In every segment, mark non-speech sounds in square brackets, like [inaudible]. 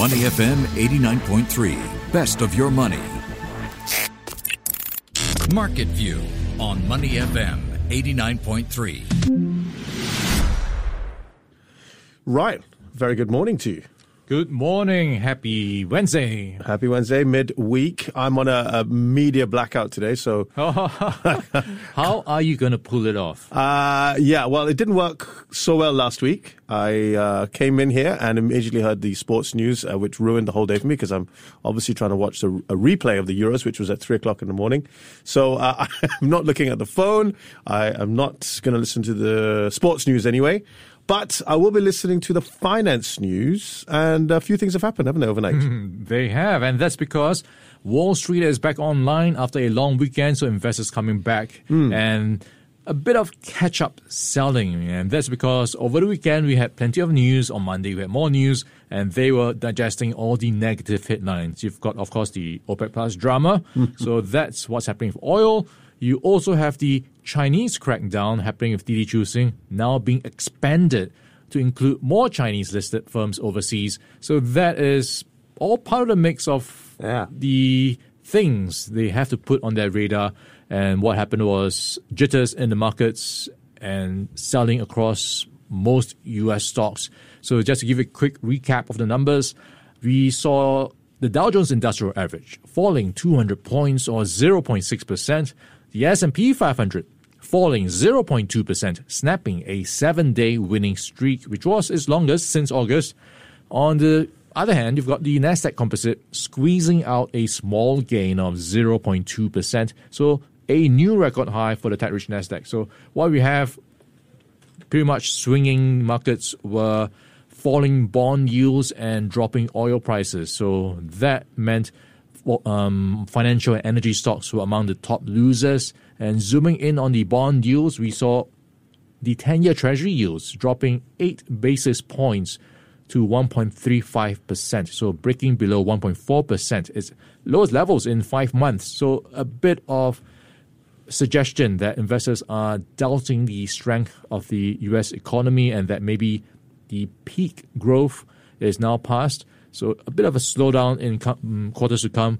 Money FM 89.3. Best of your money. Market View on Money FM 89.3. Right. Very good morning to you. Good morning. Happy Wednesday. Happy Wednesday, midweek. I'm on a, a media blackout today, so [laughs] [laughs] How are you going to pull it off? uh, yeah. Well, it didn't work so well last week. I uh, came in here and immediately heard the sports news, uh, which ruined the whole day for me because I'm obviously trying to watch the, a replay of the Euros, which was at three o'clock in the morning. So uh, [laughs] I'm not looking at the phone. I am not going to listen to the sports news anyway. But I will be listening to the finance news, and a few things have happened, haven't they, overnight? [laughs] They have, and that's because Wall Street is back online after a long weekend, so investors coming back hmm. and a bit of catch up selling. And that's because over the weekend we had plenty of news. On Monday we had more news, and they were digesting all the negative headlines. You've got, of course, the OPEC Plus drama, hmm. so that's what's happening with oil. You also have the Chinese crackdown happening with Didi Chuxing now being expanded to include more Chinese listed firms overseas. So that is all part of the mix of Yeah. the things they have to put on their radar. And what happened was jitters in the markets and selling across most US stocks. So just to give a quick recap of the numbers, we saw the Dow Jones Industrial Average falling 200 points or 0.6%, the S&P 500 falling 0.2%, snapping a 7-day winning streak which was its longest since August. On the other hand, you've got the Nasdaq Composite squeezing out a small gain of 0.2%, so a new record high for the tech-rich Nasdaq. So what we have pretty much swinging markets were falling bond yields and dropping oil prices. So that meant um, financial and energy stocks were among the top losers. And zooming in on the bond yields, we saw the 10 year Treasury yields dropping 8 basis points to 1.35%. So breaking below 1.4%. It's lowest levels in five months. So a bit of suggestion that investors are doubting the strength of the US economy and that maybe the peak growth is now past. So a bit of a slowdown in mm, quarters to come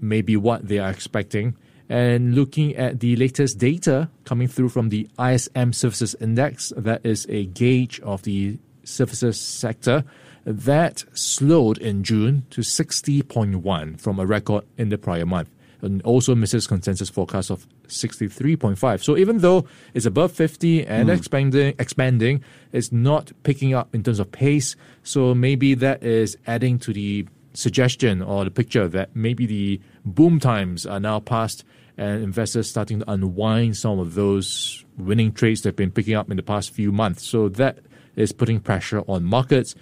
may be what they are expecting. And looking at the latest data coming through from the ISM Services Index, that is a gauge of the services sector, that slowed in June to 60.1 from a record in the prior month and also misses consensus forecast of 63.5. So even though it's above 50 and hmm. expanding, expanding, it's not picking up in terms of pace. So maybe that is adding to the suggestion or the picture that maybe the boom times are now past and investors starting to unwind some of those winning trades they've been picking up in the past few months. So that is putting pressure on markets.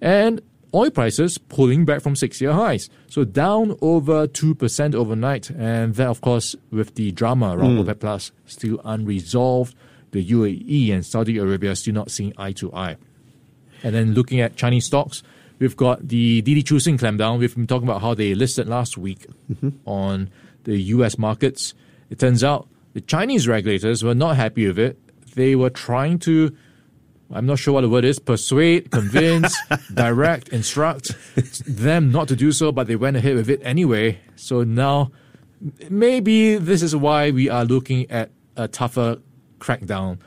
And oil prices pulling back from six year highs. So down over 2% overnight. And that, of course, with the drama around hmm. OPEC Plus still unresolved, the UAE and Saudi Arabia still not seeing eye to eye. And then looking at Chinese stocks, we've got the Didi Chuxing clampdown. We've been talking about how they listed last week mm-hmm. on the US markets. It turns out the Chinese regulators were not happy with it. They were trying to I'm not sure what the word is, persuade, convince, [laughs] direct, instruct them not to do so, but they went ahead with it anyway. So now maybe this is why we are looking at a tougher crackdown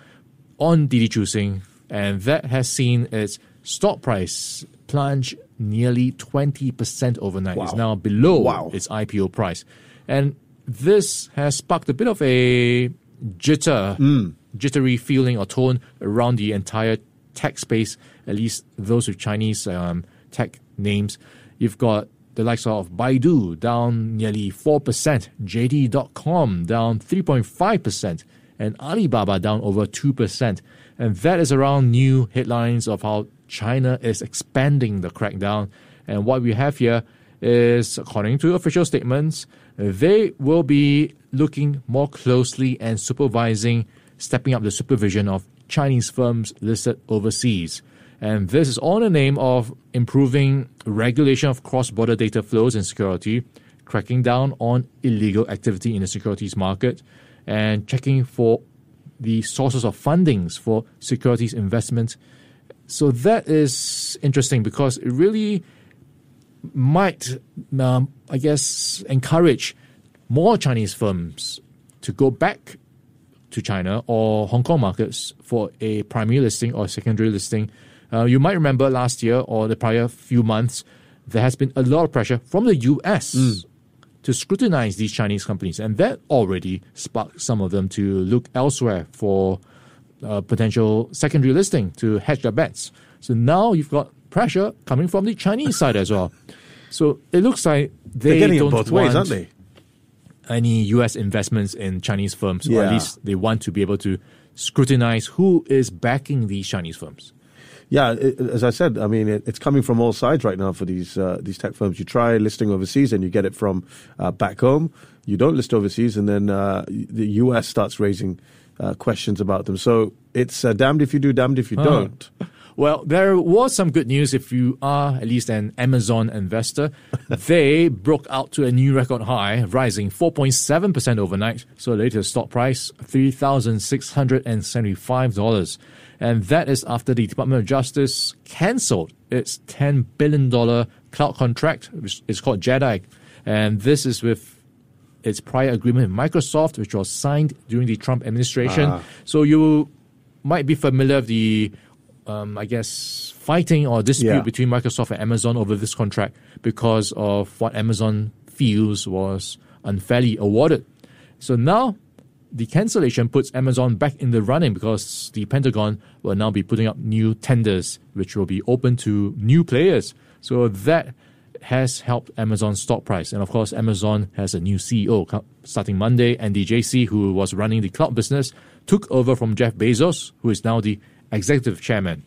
on Didi Chuxing, and that has seen its stock price plunge nearly 20% overnight. It's now below Wow. its IPO price. And this has sparked a bit of a jitter, mm. Jittery feeling or tone around the entire tech space, at least those with Chinese um, tech names. You've got the likes of Baidu down nearly 4%, JD.com down 3.5%, and Alibaba down over 2%. And that is around new headlines of how China is expanding the crackdown. And what we have here is, according to official statements, they will be looking more closely and supervising, stepping up the supervision of Chinese firms listed overseas. And this is all in the name of improving regulation of cross border data flows and security, cracking down on illegal activity in the securities market, and checking for the sources of fundings for securities investment. So that is interesting because it really might, um, I guess, encourage more Chinese firms to go back to China or Hong Kong markets for a primary listing or secondary listing. Uh, you might remember last year or the prior few months, there has been a lot of pressure from the US mm. to scrutinize these Chinese companies, and that already sparked some of them to look elsewhere for uh, potential secondary listing to hedge their bets. So now you've got pressure coming from the Chinese side as well. So it looks like they They're getting both ways, aren't they? any U.S. investments in Chinese firms, or at least they want to be able to scrutinize who is backing these Chinese firms. Yeah, it, as I said, I mean, it, it's coming from all sides right now for these uh, these tech firms. You try listing overseas, and you get it from uh, back home. You don't list overseas, and then uh, the U.S. starts raising uh, questions about them. So it's uh, damned if you do, damned if you don't. Well, there was some good news if you are at least an Amazon investor. [laughs] they broke out to a new record high, rising 4.7% overnight. So the latest stock price, $3,675. And that is after the Department of Justice cancelled its $10 billion cloud contract, which is called JEDI. And this is with its prior agreement with Microsoft, which was signed during the Trump administration. Ah. So you might be familiar with the um, I guess, fighting or dispute yeah. between Microsoft and Amazon over this contract because of what Amazon feels was unfairly awarded. So now the cancellation puts Amazon back in the running because the Pentagon will now be putting up new tenders, which will be open to new players. So that has helped Amazon's stock price. And of course, Amazon has a new CEO starting Monday. Andy Jassy, who was running the cloud business, took over from Jeff Bezos, who is now the executive chairman.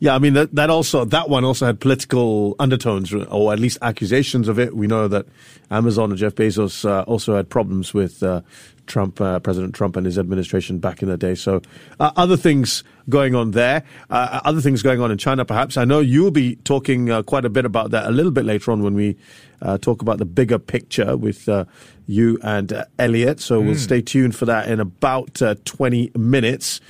Yeah, I mean that that also that one also had political undertones, or at least accusations of it. We know that Amazon and Jeff Bezos uh, also had problems with uh, Trump, uh, President Trump, and his administration back in the day. So uh, other things going on there, uh, other things going on in China. Perhaps I know you'll be talking uh, quite a bit about that a little bit later on when we talk about the bigger picture with you and Elliot. So mm. we'll hmm. stay tuned for that in about twenty minutes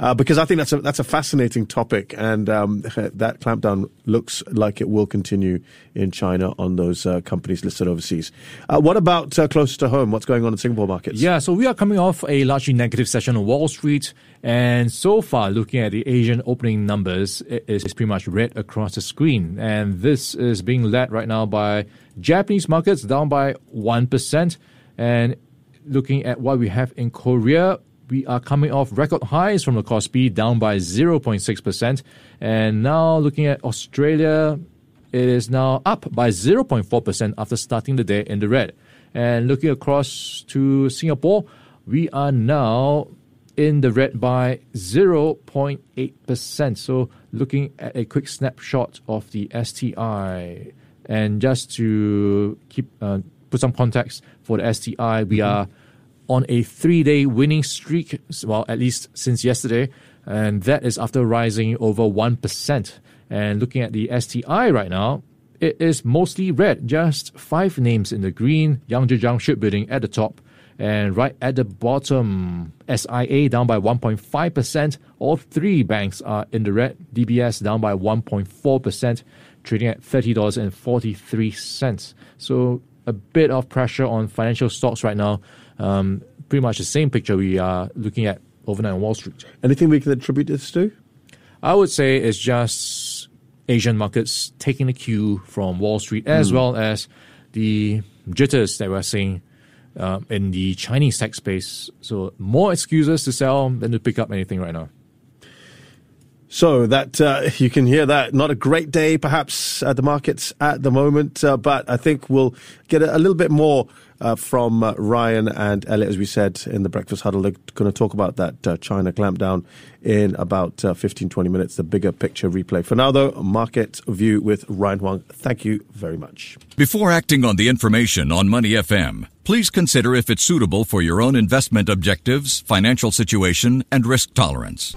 uh, because I think that's a that's a fascinating topic, and um, [laughs] that clampdown looks like it will continue in China on those uh, companies listed overseas. Uh, what about uh, closer to home? What's going on in Singapore markets? Yeah, so we are coming off a largely negative session on Wall Street, and so far, looking at the Asian opening numbers, it is pretty much red across the screen, and this is being led right now by Japanese markets down by one percent, and looking at what we have in Korea, we are coming off record highs from the Kospi, down by 0.6%. And now looking at Australia, it is now up by 0.4% after starting the day in the red. And looking across to Singapore, we are now in the red by 0.8%. So looking at a quick snapshot of the STI. And just to keep uh, put some context for the STI, we mm-hmm. are on a three day winning streak, well, at least since yesterday, and that is after rising over 1%. And looking at the STI right now, it is mostly red, just five names in the green, Yangzijiang Shipbuilding at the top, and right at the bottom, SIA down by 1.5%. All three banks are in the red. DBS down by 1.4%, trading at $30.43. So a bit of pressure on financial stocks right now. Um, pretty much the same picture we are looking at overnight on Wall Street. Anything we can attribute this to? I would say it's just Asian markets taking the cue from Wall Street as mm. well as the jitters that we're seeing uh, in the Chinese tech space. So more excuses to sell than to pick up anything right now. So that uh, [laughs] you can hear that not a great day perhaps at the markets at the moment, uh, but I think we'll get a, a little bit more uh, from uh, Ryan and Elliot, as we said in the breakfast huddle. They're going to talk about that uh, China clampdown in about uh, 15, 20 minutes, the bigger picture replay. For now, though, market view with Ryan Huang. Thank you very much. Before acting on the information on Money FM, please consider if it's suitable for your own investment objectives, financial situation, and risk tolerance.